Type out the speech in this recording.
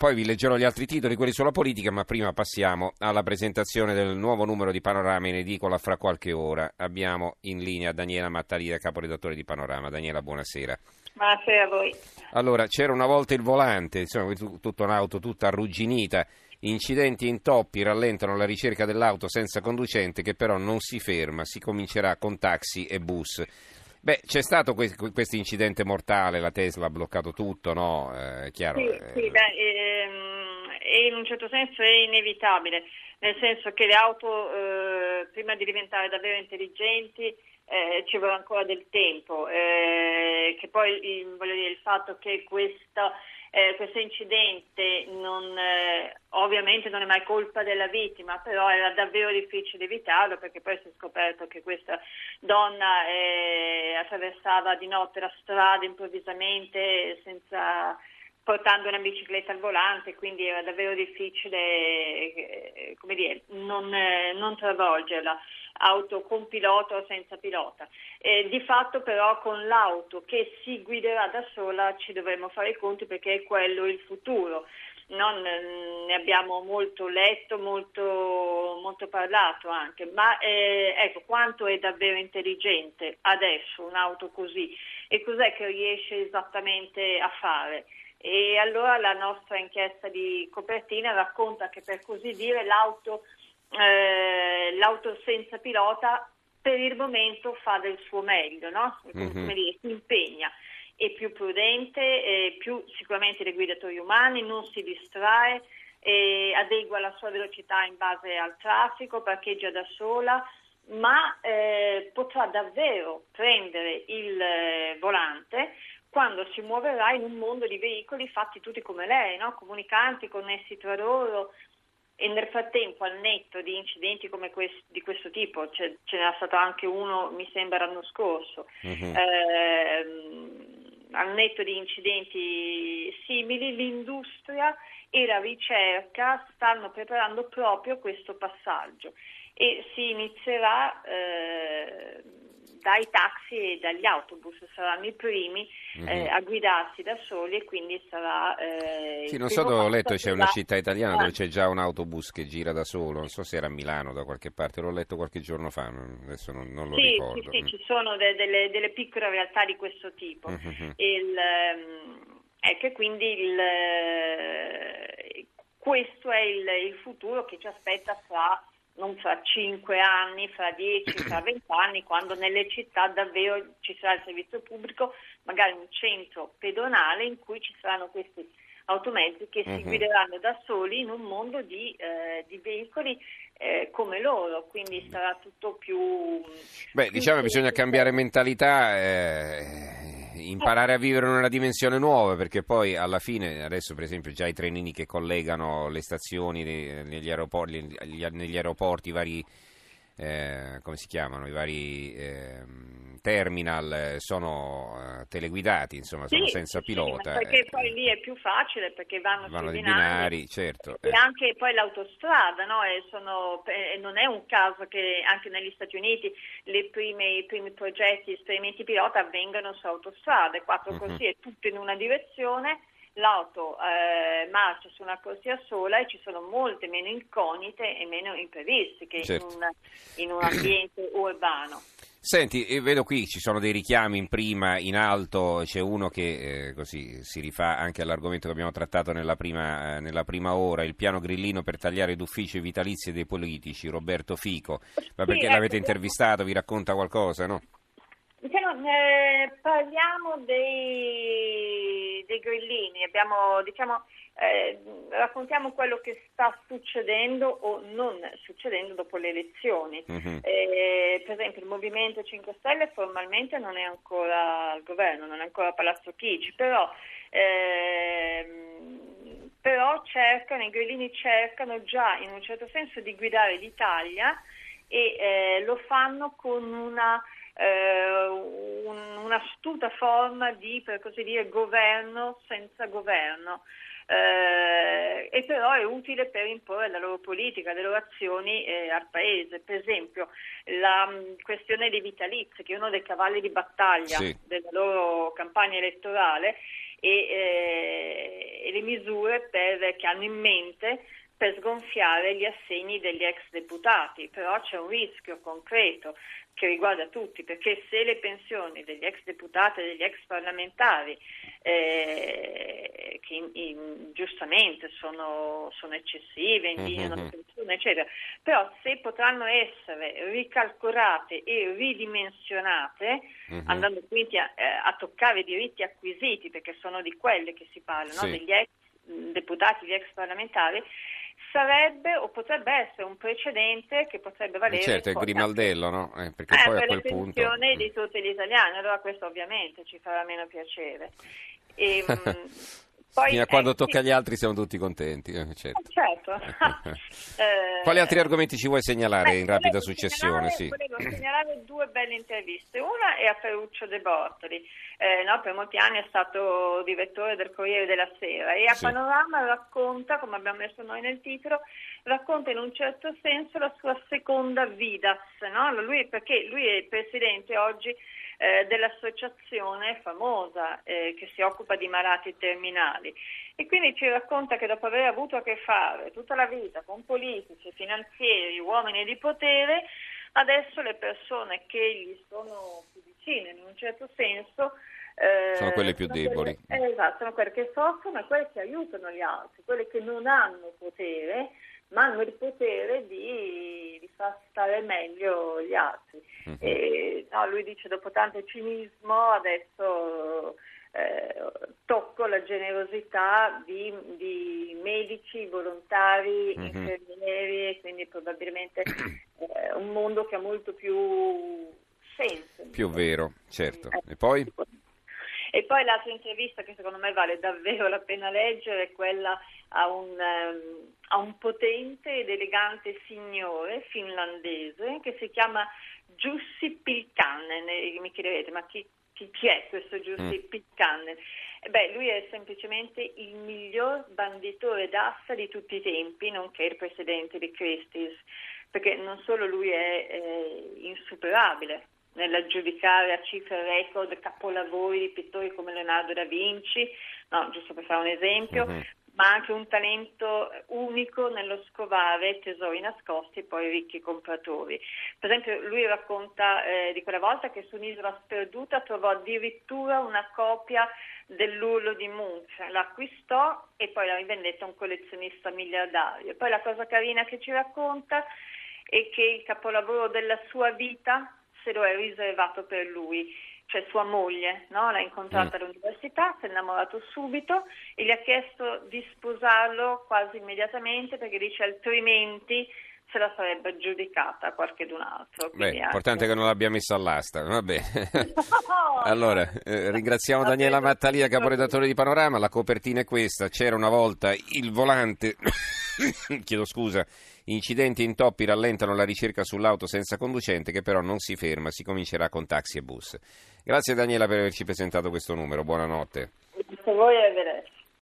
Poi vi leggerò gli altri titoli, quelli sulla politica, ma prima passiamo alla presentazione del nuovo numero di Panorama in edicola fra qualche ora. Abbiamo in linea Daniela Mattarida, caporedattore di Panorama. Daniela, buonasera. Buonasera a voi. Allora, c'era una volta il volante, insomma, tutta un'auto tutta arrugginita, incidenti e intoppi rallentano la ricerca dell'auto senza conducente che però non si ferma, si comincerà con taxi e bus. Beh, c'è stato questo incidente mortale, la Tesla ha bloccato tutto, no? Eh, chiaro, sì, eh... sì beh, ehm, e in un certo senso è inevitabile, nel senso che le auto eh, prima di diventare davvero intelligenti eh, ci vuole ancora del tempo, eh, che poi dire, il fatto che questa eh, questo incidente non, eh, ovviamente non è mai colpa della vittima, però era davvero difficile evitarlo perché poi si è scoperto che questa donna eh, attraversava di notte la strada improvvisamente senza portando una bicicletta al volante, quindi era davvero difficile eh, dire, non, eh, non, travolgerla, auto con pilota o senza pilota. Eh, di fatto però con l'auto che si guiderà da sola ci dovremo fare i conti perché è quello il futuro. Non, ne abbiamo molto letto, molto, molto parlato anche, ma eh, ecco quanto è davvero intelligente adesso un'auto così e cos'è che riesce esattamente a fare. E allora la nostra inchiesta di copertina racconta che per così dire l'auto, eh, l'auto senza pilota per il momento fa del suo meglio, no? mm-hmm. dire, si impegna, è più prudente, è più sicuramente dei guidatori umani, non si distrae, adegua la sua velocità in base al traffico, parcheggia da sola, ma eh, potrà davvero prendere il eh, volante quando si muoverà in un mondo di veicoli fatti tutti come lei, no? comunicanti, connessi tra loro, e nel frattempo al netto di incidenti come questo, di questo tipo, cioè, ce n'era stato anche uno mi sembra l'anno scorso, uh-huh. eh, al netto di incidenti simili l'industria e la ricerca stanno preparando proprio questo passaggio e si inizierà eh, dai taxi e dagli autobus saranno i primi mm-hmm. eh, a guidarsi da soli e quindi sarà... Eh, sì, non so dove ho letto c'è una città italiana dove c'è già un autobus che gira da solo, non so se era a Milano da qualche parte, l'ho letto qualche giorno fa, adesso non, non lo sì, ricordo. Sì, sì, ci sono de- delle, delle, piccole realtà di questo tipo. Mm-hmm. Il, um, ecco, quindi il, uh, questo è il, il futuro che ci aspetta fra non fra 5 anni, fra 10, fra 20 anni, quando nelle città davvero ci sarà il servizio pubblico, magari un centro pedonale in cui ci saranno questi automezzi che si uh-huh. guideranno da soli in un mondo di, eh, di veicoli eh, come loro, quindi sarà tutto più... Beh, diciamo che bisogna cambiare mentalità. Eh imparare a vivere in una dimensione nuova, perché poi alla fine, adesso per esempio già i trenini che collegano le stazioni negli aeroporti, negli aeroporti i vari eh, come si chiamano, i vari eh, terminal sono eh, teleguidati, insomma, sono sì, senza sì, pilota. perché poi lì è più facile, perché vanno, vanno sui binari, binari certo. E eh. anche poi l'autostrada, no? e sono, e non è un caso che anche negli Stati Uniti prime, i primi progetti, esperimenti pilota avvengano su autostrade, quattro uh-huh. così, è tutto in una direzione l'auto eh, marcia su una corsia sola e ci sono molte meno incognite e meno imprevisti che certo. in, un, in, un, ambiente urbano. Senti, vedo qui ci sono dei richiami in prima, in alto, c'è uno che eh, così si rifà anche all'argomento che abbiamo trattato nella prima, eh, nella prima ora, il piano grillino per tagliare d'ufficio i vitalizi dei politici, Roberto Fico. Ma perché sì, l'avete ecco, intervistato, vi racconta qualcosa, no? Diciamo, eh, parliamo dei, dei, grillini, abbiamo, diciamo, eh, raccontiamo quello che sta succedendo o non succedendo dopo le elezioni. Uh-huh. Eh, per esempio il Movimento 5 Stelle formalmente non è ancora al governo, non è ancora a Palazzo Chigi, però, ehm, però cercano, i grillini cercano già in un certo senso di guidare l'Italia e eh, lo fanno con una eh, un, un'astuta forma di, per così dire, governo senza governo. Eh, e però è utile per imporre la loro politica, le loro azioni eh, al Paese. Per esempio la mh, questione dei vitalizi, che è uno dei cavalli di battaglia sì. della loro campagna elettorale, e, eh, e le misure per, che hanno in mente per sgonfiare gli assegni degli ex deputati, però c'è un rischio concreto che riguarda tutti, perché se le pensioni degli ex deputati e degli ex parlamentari, eh, che in, in, giustamente sono, sono eccessive, indignano mm-hmm. pensione, eccetera, però se potranno essere ricalcolate e ridimensionate, mm-hmm. andando quindi a, eh, a, toccare i diritti acquisiti, perché sono di quelle che si parla, sì. no? degli ex deputati, degli ex parlamentari, sarebbe o potrebbe essere un precedente che potrebbe valere. Eh certo, è Grimaldello, no? Eh, perché eh, poi per a quel punto... di tutti gli italiani, allora questo ovviamente ci farà meno piacere. E, mm, poi, Fino a quando eh, tocca agli altri siamo tutti contenti. Eh, certo. Eh, certo. eh, Quali altri argomenti ci vuoi segnalare in rapida successione? Segnalare, sì. Volevo segnalare due belle interviste. Una è a Ferruccio De Bortoli. Eh, no, per molti anni è stato direttore del Corriere della Sera e a sì. Panorama racconta, come abbiamo messo noi nel titolo, racconta in un certo senso la sua seconda Vidas, no? lui, perché lui è il presidente oggi eh, dell'associazione famosa eh, che si occupa di malati terminali e quindi ci racconta che dopo aver avuto a che fare tutta la vita con politici, finanzieri, uomini di potere, adesso le persone che gli sono più vicine in un certo senso eh, sono quelle più sono deboli. Quelle, esatto, sono quelle che soffrono e quelle che aiutano gli altri, quelle che non hanno potere ma hanno il potere di, di far stare meglio gli altri. Uh-huh. E, no, lui dice dopo tanto cinismo adesso eh, tocco la generosità di, di medici, volontari, uh-huh. infermieri e quindi probabilmente eh, un mondo che ha molto più senso. Più vero, certo. Eh, e poi? E poi l'altra intervista che secondo me vale davvero la pena leggere è quella a un, um, a un potente ed elegante signore finlandese che si chiama Jussi Pilkanen. E mi chiederete, ma chi, chi, chi è questo Jussi mm. Pilkanen? beh, lui è semplicemente il miglior banditore d'assa di tutti i tempi, nonché il presidente di Christie's, perché non solo lui è eh, insuperabile, nell'aggiudicare a cifre record capolavori di pittori come Leonardo da Vinci, no, giusto per fare un esempio, uh-huh. ma anche un talento unico nello scovare tesori nascosti e poi ricchi compratori. Per esempio lui racconta eh, di quella volta che su un'isola sperduta trovò addirittura una copia dell'urlo di Munch, l'acquistò e poi la rivendette a un collezionista miliardario. Poi la cosa carina che ci racconta è che il capolavoro della sua vita se lo è riservato per lui, cioè sua moglie, no? l'ha incontrata mm. all'università, si è innamorato subito e gli ha chiesto di sposarlo quasi immediatamente perché dice altrimenti se la sarebbe aggiudicata qualcun altro. Beh, importante che non l'abbia messa all'asta, va bene. allora, eh, ringraziamo Daniela Mattalia, caporedattore di Panorama, la copertina è questa, c'era una volta il volante, chiedo scusa, Incidenti e intoppi rallentano la ricerca sull'auto senza conducente che però non si ferma, si comincerà con taxi e bus. Grazie Daniela per averci presentato questo numero, buonanotte. Grazie a voi e arrivederci.